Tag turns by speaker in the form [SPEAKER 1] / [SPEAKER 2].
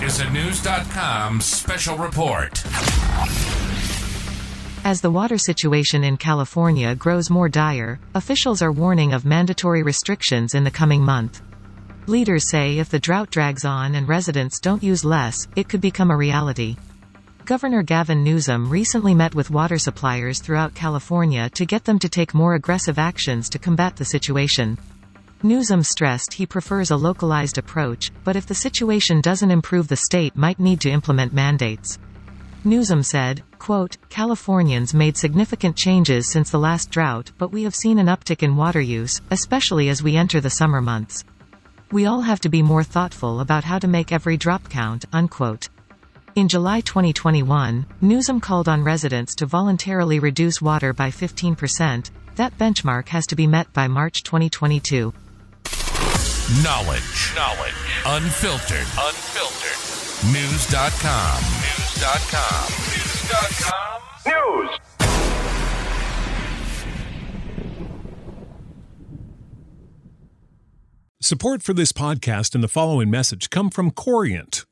[SPEAKER 1] Is a Knewz.com special report.
[SPEAKER 2] As the water situation in California grows more dire, officials are warning of mandatory restrictions in the coming month. Leaders say if the drought drags on and residents don't use less, it could become a reality. Governor Gavin Newsom recently met with water suppliers throughout California to get them to take more aggressive actions to combat the situation. Newsom stressed he prefers a localized approach, but if the situation doesn't improve the state might need to implement mandates. Newsom said, quote, Californians made significant changes since the last drought but we have seen an uptick in water use, especially as we enter the summer months. We all have to be more thoughtful about how to make every drop count, unquote. In July 2021, Newsom called on residents to voluntarily reduce water by 15%. That benchmark has to be met by March 2022.
[SPEAKER 1] Knowledge. Knowledge. Unfiltered. Unfiltered. Knewz.com. Knewz.com. Knewz.com. Knewz.
[SPEAKER 3] Support for this podcast and the following message come from Corient.